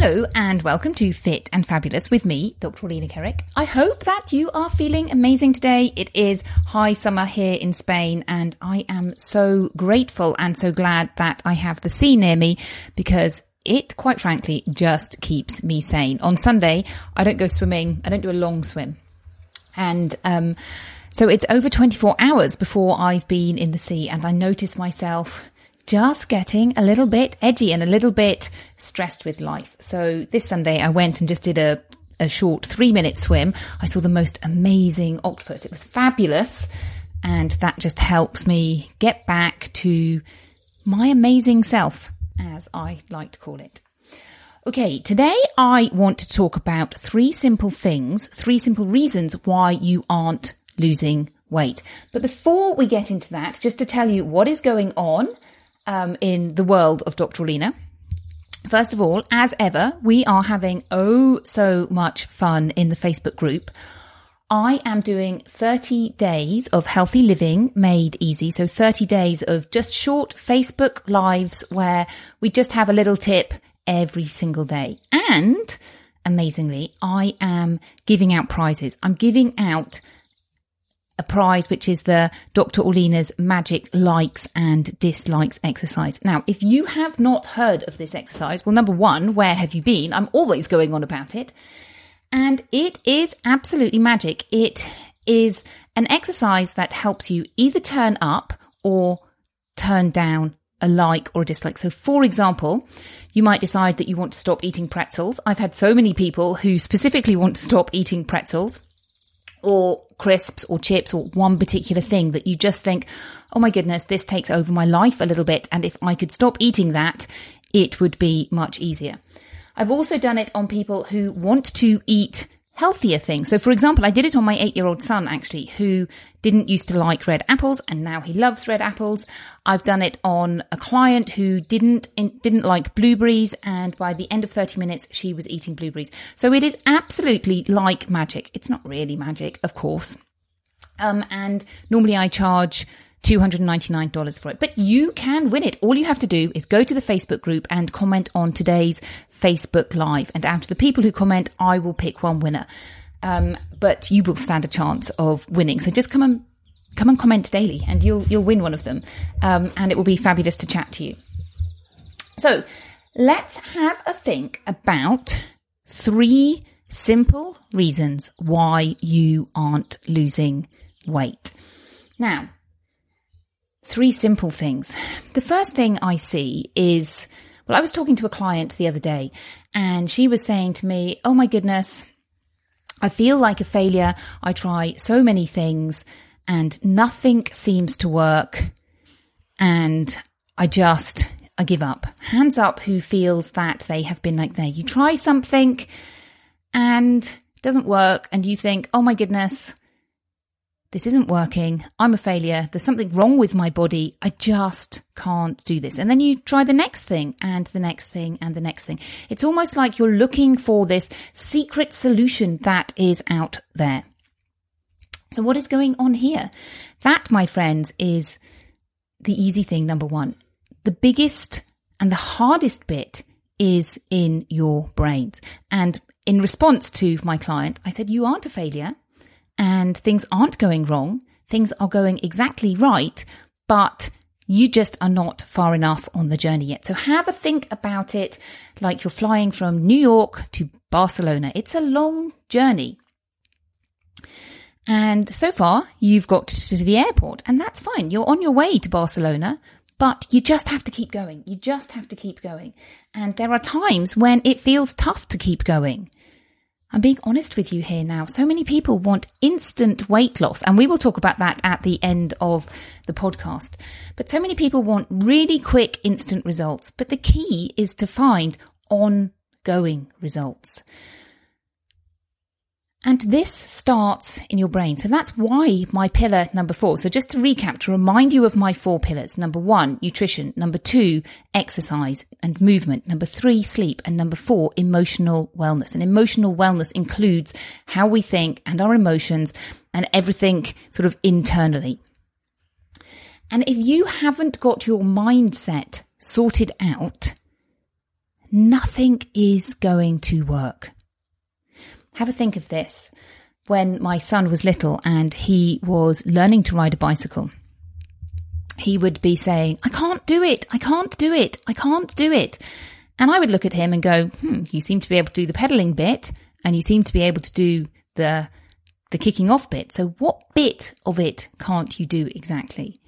Hello and welcome to Fit and Fabulous with me, Dr. Orlena Kerek. I hope that you are feeling amazing today. It is high summer here in Spain and I am so grateful and so glad that I have the sea near me because it quite frankly just keeps me sane. On Sunday, I don't go swimming. I don't do a long swim. And, um, so it's over 24 hours before I've been in the sea and I notice myself just getting a little bit edgy and a little bit stressed with life. So this Sunday I went and just did a, a short three minute swim. I saw the most amazing octopus. It was fabulous. And that just helps me get back to my amazing self, as I like to call it. Okay, today I want to talk about three simple things, three simple reasons why you aren't losing weight. But before we get into that, just to tell you what is going on um, in the world of Dr. Lena. First of all, as ever, we are having oh so much fun in the Facebook group. I am doing 30 days of healthy living made easy. So 30 days of just short Facebook lives where we just have a little tip every single day. And amazingly, I am giving out prizes. I'm giving out a prize, which is the Dr. Orlena's magic likes and dislikes exercise. Now, if you have not heard of this exercise, well, number one, where have you been? I'm always going on about it. And it is absolutely magic. It is an exercise that helps you either turn up or turn down a like or a dislike. So, for example, you might decide that you want to stop eating pretzels. I've had so many people who specifically want to stop eating pretzels or crisps or chips or one particular thing that you just think, oh my goodness, this takes over my life a little bit. And if I could stop eating that, it would be much easier. I've also done it on people who want to eat healthier things. So, for example, I did it on my eight year old son, actually, who didn't used to like red apples and now he loves red apples. I've done it on a client who didn't, didn't like blueberries. And by the end of 30 minutes, she was eating blueberries. So it is absolutely like magic. It's not really magic, of course. Um, and normally I charge $299 for it. But you can win it. All you have to do is go to the Facebook group and comment on today's Facebook Live. And out of the people who comment, I will pick one winner. Um, but you will stand a chance of winning. So just come and come and comment daily, and you'll you'll win one of them. Um, and it will be fabulous to chat to you. So let's have a think about three simple reasons why you aren't losing weight. Now, three simple things. The first thing I see is, well, I was talking to a client the other day and she was saying to me, Oh my goodness, I feel like a failure. I try so many things and nothing seems to work. And I just, I give up. Hands up who feels that they have been like there. You try something and doesn't work and you think, oh my goodness, this isn't working. I'm a failure. There's something wrong with my body. I just can't do this. And then you try the next thing and the next thing and the next thing. It's almost like you're looking for this secret solution that is out there. So what is going on here? That, my friends, is the easy thing. Number one, the biggest and the hardest bit is in your brains. And in response to my client, I said, you aren't a failure and things aren't going wrong. Things are going exactly right, but you just are not far enough on the journey yet. So have a think about it like you're flying from New York to Barcelona. It's a long journey. And so far, you've got to the airport, and that's fine. You're on your way to Barcelona, but you just have to keep going. You just have to keep going. And there are times when it feels tough to keep going. I'm being honest with you here now. So many people want instant weight loss, and we will talk about that at the end of the podcast. But so many people want really quick, instant results. But the key is to find ongoing results. And this starts in your brain. So that's why my pillar number four. So just to recap, to remind you of my four pillars. Number one, nutrition. Number two, exercise and movement. Number three, sleep. And number four, emotional wellness. And emotional wellness includes how we think and our emotions and everything sort of internally. And if you haven't got your mindset sorted out, nothing is going to work. Have a think of this. When my son was little and he was learning to ride a bicycle, he would be saying, I can't do it. I can't do it. I can't do it. And I would look at him and go, hmm, you seem to be able to do the pedaling bit and you seem to be able to do the, the kicking off bit. So what bit of it can't you do exactly?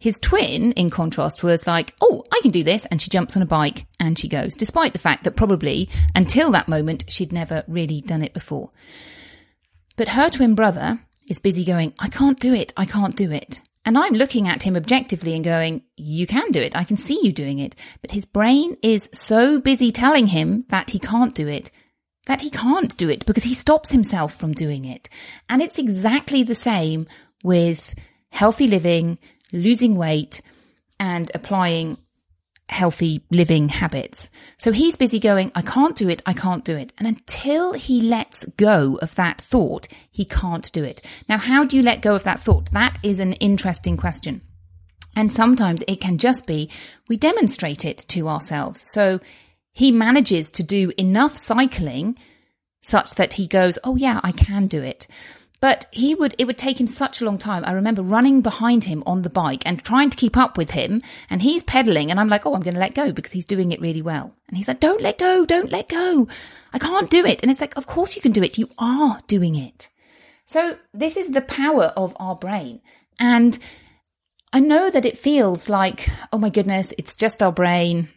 His twin, in contrast, was like, Oh, I can do this. And she jumps on a bike and she goes, despite the fact that probably until that moment, she'd never really done it before. But her twin brother is busy going, I can't do it. I can't do it. And I'm looking at him objectively and going, You can do it. I can see you doing it. But his brain is so busy telling him that he can't do it that he can't do it because he stops himself from doing it. And it's exactly the same with healthy living, losing weight and applying healthy living habits. So he's busy going, I can't do it, I can't do it. And until he lets go of that thought, he can't do it. Now, how do you let go of that thought? That is an interesting question. And sometimes it can just be we demonstrate it to ourselves. So he manages to do enough cycling such that he goes, Oh, yeah, I can do it. But he would, it would take him such a long time. I remember running behind him on the bike and trying to keep up with him. And he's pedaling and I'm like, oh, I'm going to let go because he's doing it really well. And he's like, don't let go. Don't let go. I can't do it. And it's like, of course you can do it. You are doing it. So this is the power of our brain. And I know that it feels like, oh my goodness, it's just our brain.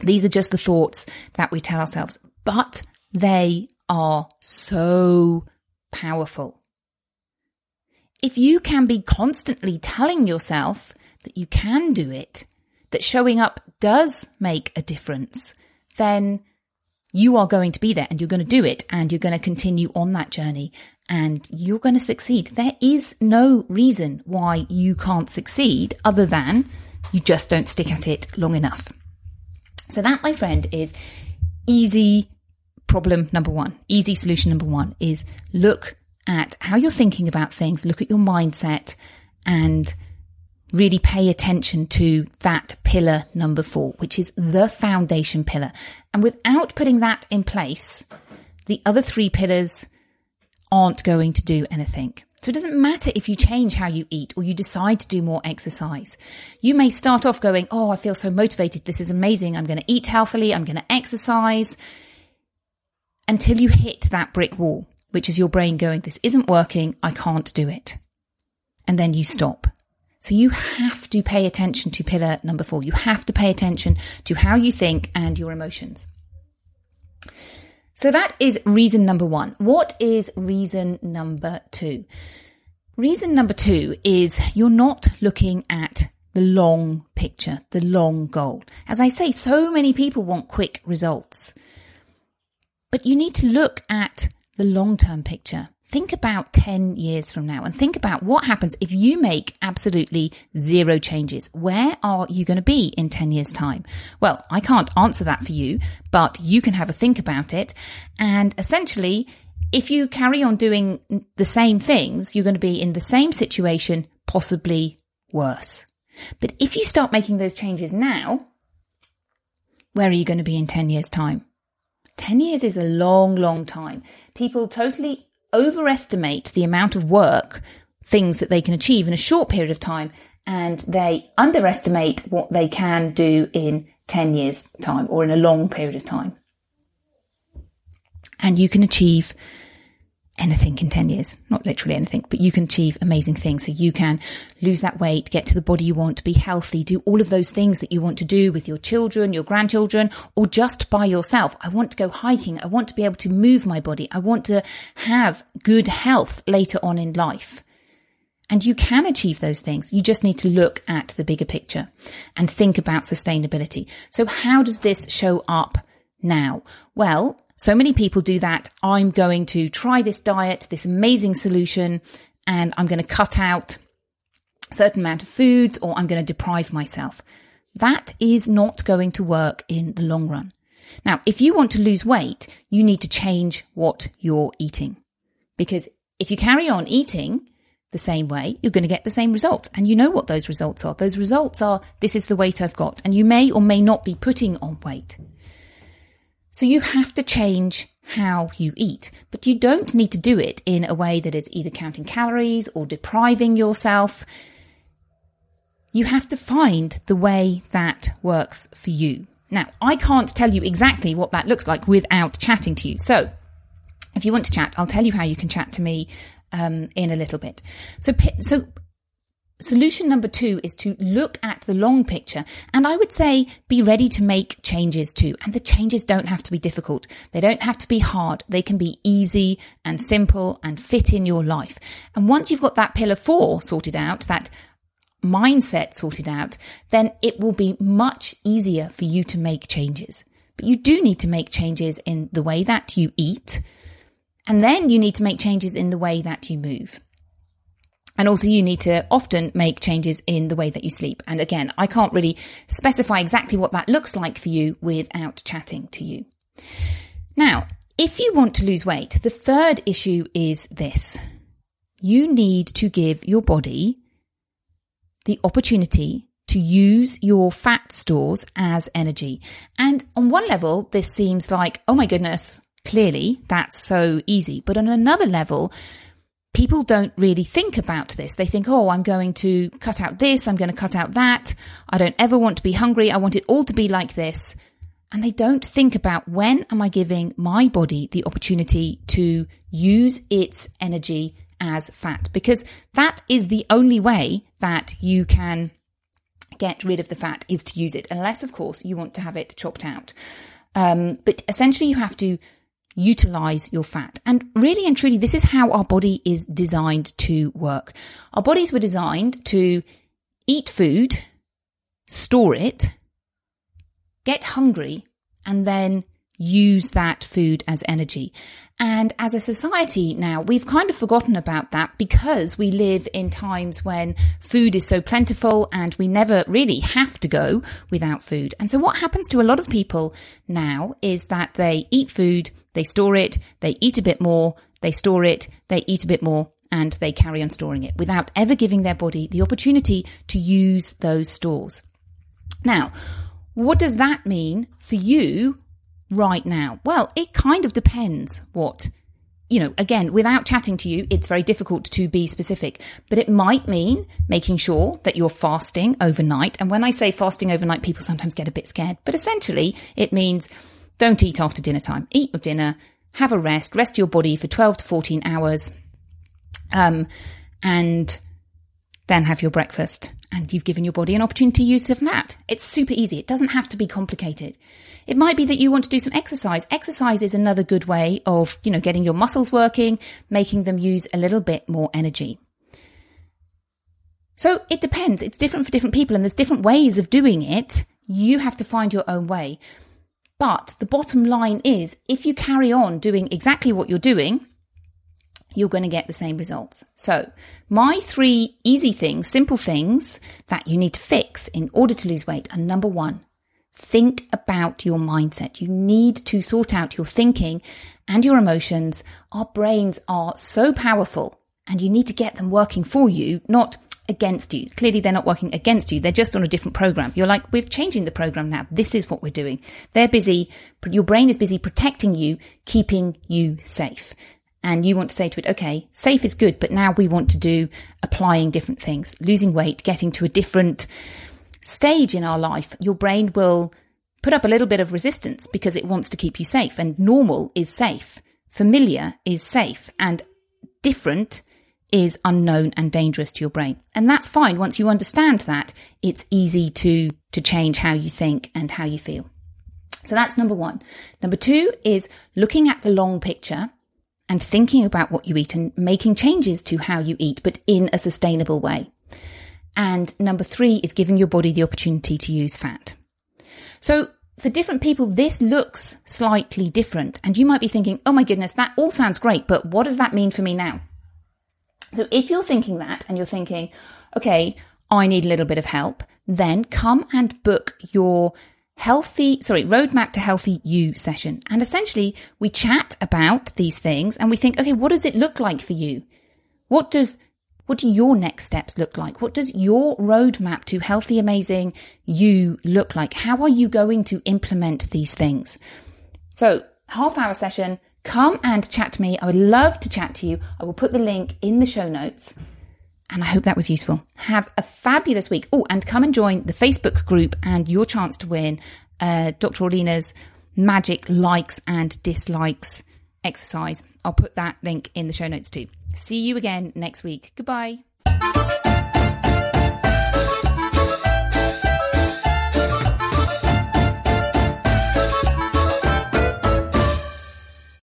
These are just the thoughts that we tell ourselves, but they are so powerful. If you can be constantly telling yourself that you can do it, that showing up does make a difference, then you are going to be there and you're going to do it and you're going to continue on that journey and you're going to succeed. There is no reason why you can't succeed other than you just don't stick at it long enough. So that, my friend, is easy problem number one, easy solution number one is look at how you're thinking about things, look at your mindset and really pay attention to that pillar number four, which is the foundation pillar. And without putting that in place, the other three pillars aren't going to do anything. So it doesn't matter if you change how you eat or you decide to do more exercise. You may start off going, Oh, I feel so motivated. This is amazing. I'm going to eat healthily. I'm going to exercise. Until you hit that brick wall, which is your brain going, this isn't working. I can't do it. And then you stop. So you have to pay attention to pillar number four. You have to pay attention to how you think and your emotions. So that is reason number one. What is reason number two? Reason number two is you're not looking at the long picture, the long goal. As I say, so many people want quick results. But you need to look at the long term picture. Think about 10 years from now and think about what happens if you make absolutely zero changes. Where are you going to be in 10 years time? Well, I can't answer that for you, but you can have a think about it. And essentially, if you carry on doing the same things, you're going to be in the same situation, possibly worse. But if you start making those changes now, where are you going to be in 10 years time? 10 years is a long, long time. People totally overestimate the amount of work, things that they can achieve in a short period of time, and they underestimate what they can do in 10 years' time or in a long period of time. And you can achieve anything in 10 years. Not literally anything, but you can achieve amazing things. So you can lose that weight, get to the body you want, be healthy, do all of those things that you want to do with your children, your grandchildren, or just by yourself. I want to go hiking. I want to be able to move my body. I want to have good health later on in life. And you can achieve those things. You just need to look at the bigger picture and think about sustainability. So how does this show up now? Well, so many people do that. I'm going to try this diet, this amazing solution, and I'm going to cut out a certain amount of foods or I'm going to deprive myself. That is not going to work in the long run. Now, if you want to lose weight, you need to change what you're eating. Because if you carry on eating the same way, you're going to get the same results. And you know what those results are. Those results are, this is the weight I've got. And you may or may not be putting on weight. So you have to change how you eat, but you don't need to do it in a way that is either counting calories or depriving yourself. You have to find the way that works for you. Now, I can't tell you exactly what that looks like without chatting to you. So, if you want to chat, I'll tell you how you can chat to me um, in a little bit. So, so Solution number two is to look at the long picture and I would say be ready to make changes too. And the changes don't have to be difficult. They don't have to be hard. They can be easy and simple and fit in your life. And once you've got that pillar four sorted out, that mindset sorted out, then it will be much easier for you to make changes. But you do need to make changes in the way that you eat. And then you need to make changes in the way that you move. And also you need to often make changes in the way that you sleep. And again, I can't really specify exactly what that looks like for you without chatting to you. Now, if you want to lose weight, the third issue is this. You need to give your body the opportunity to use your fat stores as energy. And on one level, this seems like, oh my goodness, clearly that's so easy. But on another level, people don't really think about this. They think, oh, I'm going to cut out this, I'm going to cut out that. I don't ever want to be hungry. I want it all to be like this. And they don't think about when am I giving my body the opportunity to use its energy as fat? Because that is the only way that you can get rid of the fat is to use it, unless, of course, you want to have it chopped out. Um, but essentially, you have to utilize your fat. And really and truly, this is how our body is designed to work. Our bodies were designed to eat food, store it, get hungry, and then use that food as energy. And as a society now, we've kind of forgotten about that because we live in times when food is so plentiful and we never really have to go without food. And so what happens to a lot of people now is that they eat food, they store it, they eat a bit more, they store it, they eat a bit more, and they carry on storing it without ever giving their body the opportunity to use those stores. Now, what does that mean for you right now? Well, it kind of depends what, you know, again, without chatting to you, it's very difficult to be specific, but it might mean making sure that you're fasting overnight. And when I say fasting overnight, people sometimes get a bit scared, but essentially it means don't eat after dinner time. Eat your dinner, have a rest, rest your body for 12 to 14 hours, um, and then have your breakfast. And you've given your body an opportunity to use some fat. It's super easy. It doesn't have to be complicated. It might be that you want to do some exercise. Exercise is another good way of, you know, getting your muscles working, making them use a little bit more energy. So it depends. It's different for different people and there's different ways of doing it. You have to find your own way. But the bottom line is if you carry on doing exactly what you're doing, you're going to get the same results. So my three easy things, simple things that you need to fix in order to lose weight are number one, think about your mindset. You need to sort out your thinking and your emotions. Our brains are so powerful and you need to get them working for you, not against you. Clearly, they're not working against you. They're just on a different program. You're like, we're changing the program now. This is what we're doing. They're busy. Your brain is busy protecting you, keeping you safe. And you want to say to it, okay, safe is good, but now we want to do applying different things, losing weight, getting to a different stage in our life. Your brain will put up a little bit of resistance because it wants to keep you safe and normal is safe. Familiar is safe and different is unknown and dangerous to your brain. And that's fine. Once you understand that, it's easy to, to change how you think and how you feel. So that's number one. Number two is looking at the long picture and thinking about what you eat and making changes to how you eat, but in a sustainable way. And number three is giving your body the opportunity to use fat. So for different people, this looks slightly different. And you might be thinking, oh my goodness, that all sounds great, but what does that mean for me now? So if you're thinking that and you're thinking, okay, I need a little bit of help, then come and book your healthy, sorry, roadmap to healthy you session. And essentially we chat about these things and we think, okay, what does it look like for you? What does, what do your next steps look like? What does your roadmap to healthy, amazing you look like? How are you going to implement these things? So half hour session, come and chat to me. I would love to chat to you. I will put the link in the show notes. And I hope that was useful. Have a fabulous week. Oh, and come and join the Facebook group and your chance to win uh, Dr. Orlena's magic likes and dislikes exercise. I'll put that link in the show notes too. See you again next week. Goodbye.